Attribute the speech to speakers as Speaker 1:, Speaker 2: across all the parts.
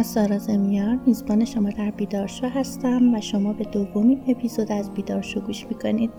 Speaker 1: من سارا زمیار میزبان شما در بیدارشو هستم و شما به دومین اپیزود از بیدارشو گوش می‌کنید.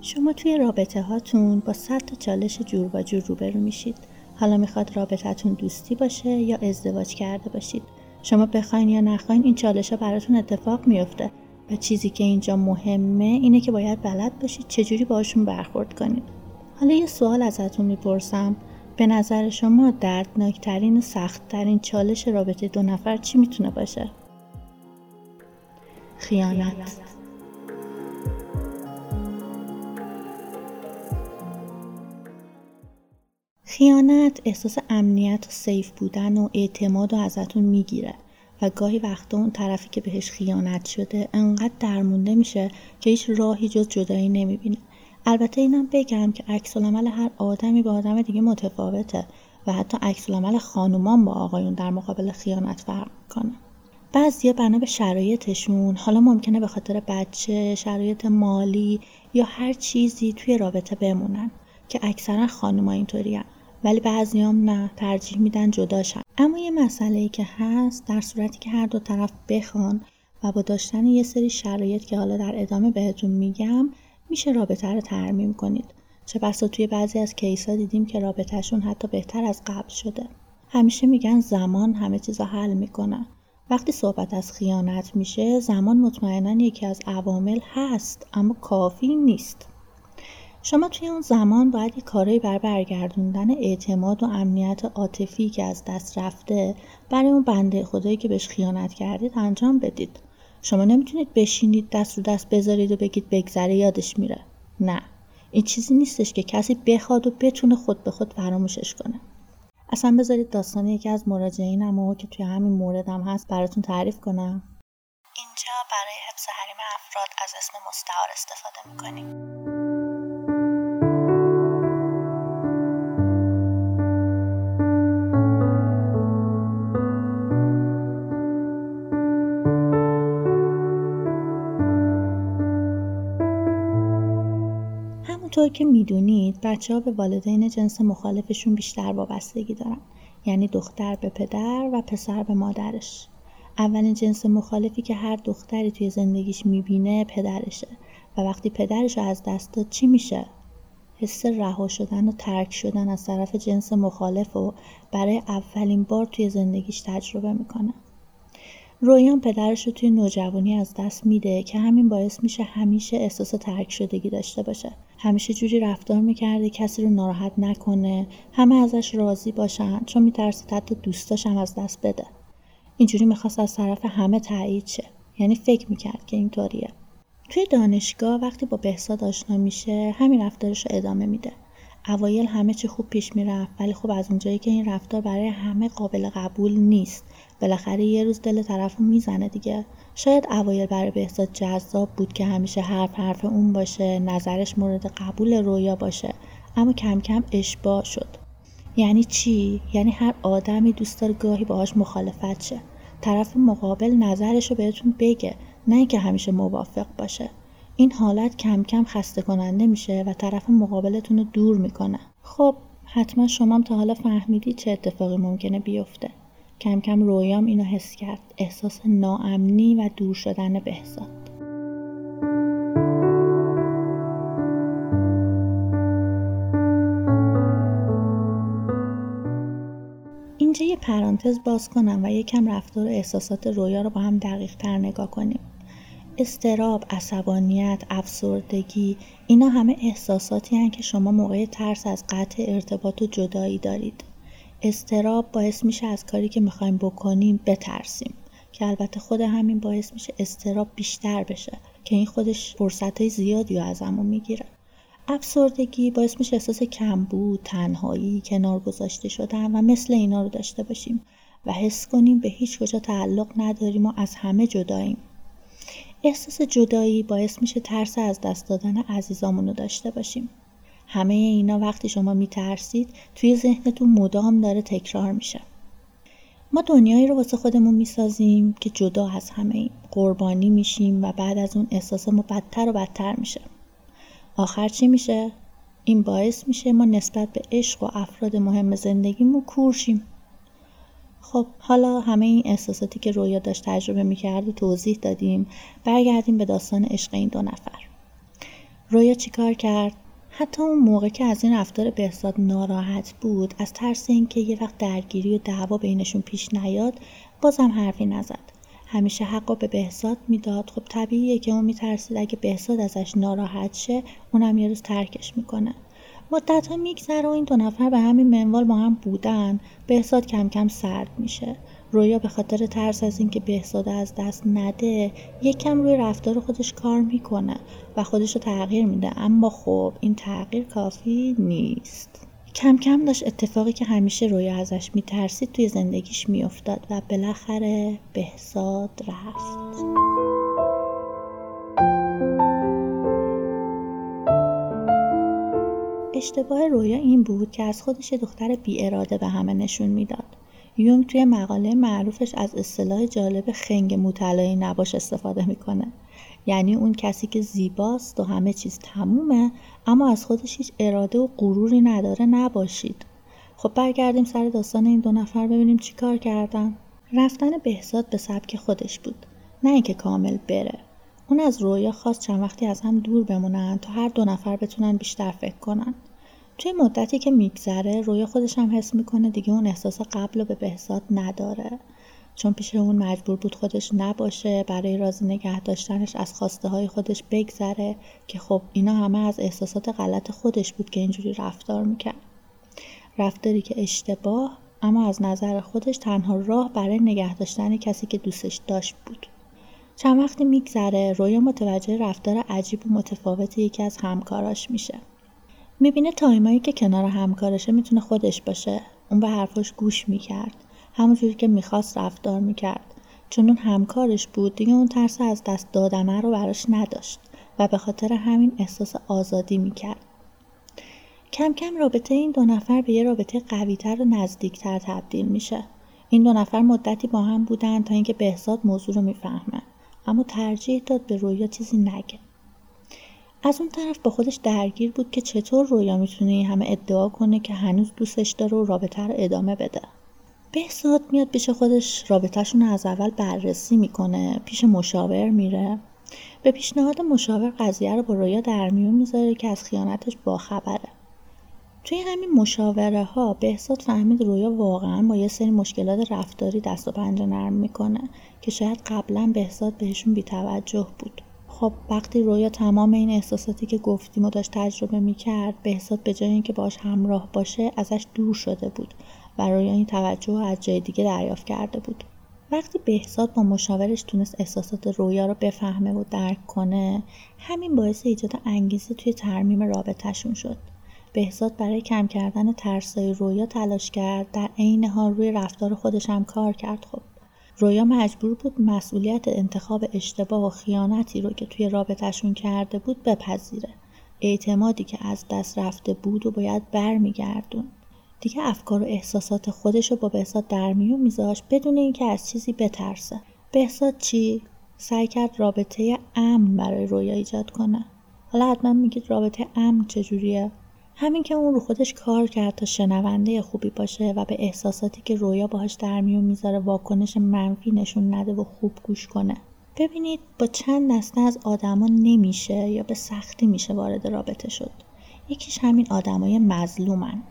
Speaker 1: شما توی رابطه هاتون با صد تا چالش جور با جور روبرو میشید. حالا می‌خواد رابطتون دوستی باشه یا ازدواج کرده باشید. شما بخواین یا نخواین این چالش ها براتون اتفاق میفته و چیزی که اینجا مهمه اینه که باید بلد باشید چجوری باشون برخورد کنید. حالا یه سوال ازتون می‌پرسم. به نظر شما دردناکترین و سختترین چالش رابطه دو نفر چی می‌تونه باشه؟ خیانت. خیانت احساس امنیت و سیف بودن و اعتماد و ازتون می‌گیره و گاهی وقتا اون طرفی که بهش خیانت شده انقدر درمونده میشه که هیچ راهی جز جدایی نمی‌بینه. البته اینم بگم که عکس عمل هر آدمی با آدم دیگه متفاوته و حتی عکس عمل خانومان با آقایون در مقابل خیانت فرق می‌کنه. بعضیا بنا به شرایطشون حالا ممکنه به خاطر بچه شرایط مالی یا هر چیزی توی رابطه بمونن که اکثرا خانوما اینطوری ولی بعضیام نه ترجیح میدن جداشن اما یه مسئله ای که هست در صورتی که هر دو طرف بخوان و با داشتن یه سری شرایط که حالا در ادامه بهتون میگم میشه رابطه رو ترمیم کنید. چه بسا توی بعضی از کیسا دیدیم که رابطهشون حتی بهتر از قبل شده. همیشه میگن زمان همه چیزا حل می‌کنه. وقتی صحبت از خیانت میشه زمان مطمئنا یکی از عوامل هست اما کافی نیست. شما توی اون زمان باید یه کارایی بر برگردوندن اعتماد و امنیت عاطفی که از دست رفته برای اون بنده خدایی که بهش خیانت کردید انجام بدید. شما نمی‌تونید بشینید دست رو دست بذارید و بگید بگذره یادش میره. نه. این چیزی نیستش که کسی بخواد و بتونه خود به خود فراموشش کنه. اصلا بذارید داستان یکی از مراجعینم که توی همین موردم هست براتون تعریف کنم. اینجا برای حفظ حریم افراد از اسم مستعار استفاده می‌کنیم. همونطور که می‌دونید بچه ها به والدین جنس مخالفشون بیشتر وابستگی دارن. یعنی دختر به پدر و پسر به مادرش. اولین جنس مخالفی که هر دختری توی زندگیش می‌بینه پدرشه. و وقتی پدرش رو از دست داد چی میشه؟ حس رها شدن و ترک شدن از طرف جنس مخالف و برای اولین بار توی زندگیش تجربه می‌کنه. رویان پدرش رو توی نوجوانی از دست میده که همین باعث میشه همیشه احساس ترک شدگی داشته باشه. همیشه جوری رفتار می‌کرده کسی رو ناراحت نکنه همه ازش راضی باشن چون میترسید حتی دوستاش هم از دست بده. اینجوری می‌خواست از طرف همه تایید شه. یعنی فکر می‌کرد که اینطوریه. توی دانشگاه وقتی با بهزاد آشنا میشه همین رفتارش رو ادامه میده. اوایل همه چی خوب پیش می‌رفت ولی خب از اونجایی که این رفتار برای همه قابل قبول نیست. بالاخره یه روز دل طرف رو می‌زنه دیگه. شاید اوایل برای بهزاد جذاب بود که همیشه حرف حرف اون باشه نظرش مورد قبول رویا باشه اما کم کم اشباع شد. یعنی چی؟ یعنی هر آدمی دوست داره گاهی باهاش مخالفت شه. طرف مقابل نظرش رو بهتون بگه نه اینکه همیشه موافق باشه. این حالت کم کم خسته کننده میشه و طرف مقابلتون رو دور می‌کنه. خب حتما شما تا حالا فهمیدی چه اتفاقی ممکنه بیفته. کم کم رویام اینو حس کرد. احساس ناامنی و دور شدن بهزاد اینجا یه پرانتز باز کنم و یکم رفتار و احساسات رویا رو با هم دقیق تر نگاه کنیم. استراب، عصبانیت، افسردگی اینا همه احساساتی هن که شما موقع ترس از قطع ارتباط و جدایی دارید. استراب باعث میشه از کاری که می‌خوایم بکنیم بترسیم که البته خود همین باعث میشه استراب بیشتر بشه که این خودش فرصت زیادی رو ازمون می‌گیره. افسردگی باعث میشه احساس کمبود، تنهایی، کنار گذاشته شدن و مثل اینا رو داشته باشیم و حس کنیم به هیچ کجا تعلق نداریم و از همه جداییم. احساس جدایی باعث میشه ترس از دست دادن عزیزامون رو داشته باشیم. همه اینا وقتی شما میترسید توی ذهنتون مدام داره تکرار میشه. ما دنیایی رو واسه خودمون می‌سازیم که جدا از همه این قربانی میشیم و بعد از اون احساسمون بدتر و بدتر میشه. آخر چی میشه؟ این باعث میشه ما نسبت به عشق و افراد مهم زندگیمون کورشیم خب حالا همه این احساساتی که رویا داشت تجربه می‌کرد و توضیح دادیم برگردیم به داستان عشق این دو نفر. رویا چیکار کرد؟ حتی اون موقع که از این رفتار بهزاد ناراحت بود از ترس اینکه یه وقت درگیری و دعوا بینشون پیش نیاد بازم حرفی نزد. همیشه حق به بهزاد می‌داد. خب طبیعیه که اون میترسید اگه بهزاد ازش ناراحت شه اونم یه روز ترکش می‌کنه. مدت ها میگذره و این دو نفر به همین منوال با هم بودن. بهزاد کم کم سرد میشه. رویا به خاطر ترس از اینکه بهزاد از دست نده یکم روی رفتار خودش کار می‌کنه و خودش رو تغییر میده. اما خب این تغییر کافی نیست. کم کم داشت اتفاقی که همیشه رویا ازش میترسید توی زندگیش میافتاد و بالاخره بهزاد رفت. اشتباه رویا این بود که از خودش دختر بی اراده به همه نشون می‌داد. یونگ توی مقاله معروفش از اصطلاح جالب خنگ مطلعی نباش استفاده می‌کنه. یعنی اون کسی که زیباست و همه چیز تمومه اما از خودش هیچ اراده و غروری نداره نباشید. خب برگردیم سر داستان این دو نفر ببینیم چی کار کردن. رفتن بهزاد به سبک خودش بود. نه اینکه کامل بره. اون از رویا خواست چند وقتی از هم دور بمونن تا هر دو نفر بتونن بیشتر فکر کنن. توی مدتی که میگذره رویا خودش هم حس می‌کنه دیگه اون احساس قبل رو به بهزاد نداره. چون پیش اون مجبور بود خودش نباشه برای راضی نگه داشتنش از خواسته های خودش بگذره که خب اینا همه از احساسات غلط خودش بود که اینجوری رفتار می‌کرد. رفتاری که اشتباه اما از نظر خودش تنها راه برای نگه داشتن کسی که دوستش داشت بود. چند وقتی میگذره رویا متوجه رفتار عجیب و متفاوت یکی از همکاراش میشه. می‌بینه تایمایی که کنار همکارشه می‌تونه خودش باشه. اون به حرفاش گوش می‌کرد. همونجوری که می‌خواست رفتار می‌کرد. چون اون همکارش بود دیگه اون ترس از دست دادمه رو براش نداشت و به خاطر همین احساس آزادی می‌کرد. کم کم رابطه این دو نفر به یه رابطه قویتر و نزدیکتر تبدیل میشه. این دو نفر مدتی با هم بودن تا اینکه بهزاد موضوع رو می‌فهمه اما ترجیح داد به رویا چیزی نگه. از اون طرف با خودش درگیر بود که چطور رویا می‌تونه این همه ادعا کنه که هنوز دوستش داره و رابطه رو ادامه بده. بهزاد میاد پیش خودش رابطهشون از اول بررسی می‌کنه پیش مشاور میره. به پیشنهاد مشاور قضیه رو با رویا در میون می‌ذاره که از خیانتش باخبره. توی همین مشاوره ها بهزاد فهمید رویا واقعا با یه سری مشکلات رفتاری دست و پنجه نرم می‌کنه که شاید قبلا بهزاد بهشون بیتوجه بود. خب وقتی رویا تمام این احساساتی که گفتیم و داشت تجربه می‌کرد بهزاد به جای اینکه باش همراه باشه ازش دور شده بود و رویا این توجه از جای دیگه دریافت کرده بود. وقتی بهزاد با مشاورش تونست احساسات رویا رو بفهمه و درک کنه همین باعث ایجاد انگیزه توی ترمیم رابطهشون شد. بهزاد برای کم کردن ترسای رویا تلاش کرد در عین حال روی رفتار خودش هم کار کرد. خب رویا مجبور بود مسئولیت انتخاب اشتباه و خیانتی رو که توی رابطهشون کرده بود بپذیره. اعتمادی که از دست رفته بود و باید برمیگردون. دیگه افکار و احساسات خودش رو با بهزاد در میون میذاشت بدون اینکه از چیزی بترسه. بهزاد چی؟ سعی کرد رابطه امن برای رویا ایجاد کنه. حالا حتما میگید رابطه امن چجوریه؟ همین که اون رو خودش کار کرد تا شنونده خوبی باشه و به احساساتی که رویا باهاش در میون می‌ذاره واکنش منفی نشون نده و خوب گوش کنه. ببینید با چند دسته از آدما نمیشه یا به سختی میشه وارد رابطه شد. یکیش همین آدمای مظلومن.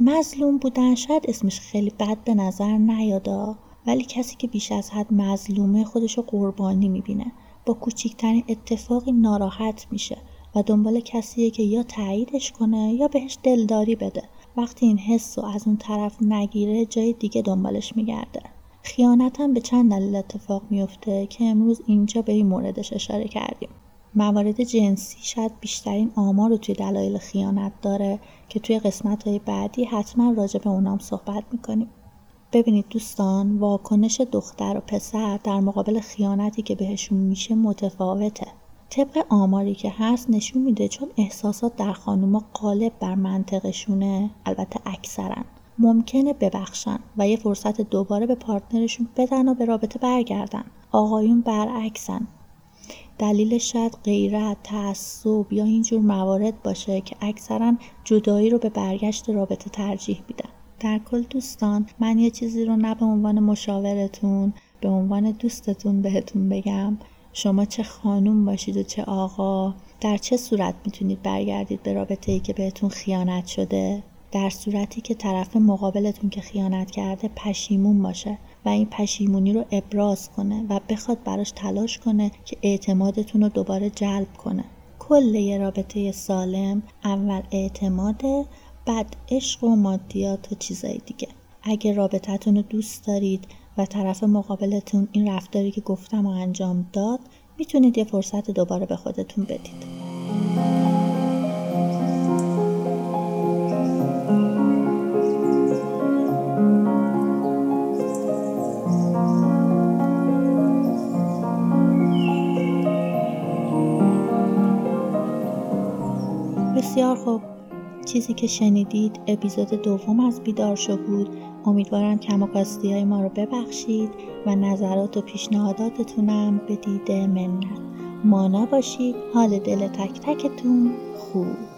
Speaker 1: مظلوم بودن شاید اسمش خیلی بد به نظر نیادا ولی کسی که بیش از حد مظلومه خودشو قربانی می‌بینه. با کوچیکترین اتفاقی ناراحت میشه. و دنبال کسیه که یا تاییدش کنه یا بهش دلداری بده. وقتی این حس رو از اون طرف نگیره جای دیگه دنبالش میگرده. خیانت هم به چند دلیل اتفاق میفته که امروز اینجا به این موردش اشاره کردیم. موارد جنسی شاید بیشترین آمار رو توی دلایل خیانت داره که توی قسمت های بعدی حتما راجع به اونام صحبت می‌کنیم. ببینید دوستان واکنش دختر و پسر در مقابل خیانتی که بهشون میشه متفاوته. طبق آماری که هست نشون میده چون احساسات در خانوما غالب بر منطقشونه البته اکثرا ممکنه ببخشن و یه فرصت دوباره به پارتنرشون بدن و به رابطه برگردن. آقایون برعکسن. دلیلش شاید غیرت تعصب یا اینجور موارد باشه که اکثرا جدایی رو به برگشت رابطه ترجیح میدن. در کل دوستان من یه چیزی رو نه به عنوان مشاورتون به عنوان دوستتون بهتون بگم. شما چه خانوم باشید و چه آقا در چه صورت می‌تونید برگردید به رابطه ای که بهتون خیانت شده؟ در صورتی که طرف مقابلتون که خیانت کرده پشیمون باشه و این پشیمونی رو ابراز کنه و بخواد براش تلاش کنه که اعتمادتون رو دوباره جلب کنه. کل یه رابطه سالم اول اعتماده بعد عشق و مادیات و چیزای دیگه. اگه رابطتون رو دوست دارید و طرف مقابلتون این رفتاری که گفتم و انجام داد می‌تونید یه فرصت دوباره به خودتون بدید. بسیار خوب. چیزی که شنیدید اپیزود دوم از بیدار شو بود. امیدوارم کم و های ما رو ببخشید و نظرات و پیشنهاداتتونم به دیده منت. مانا باشید حال دل تک تکتون خوب.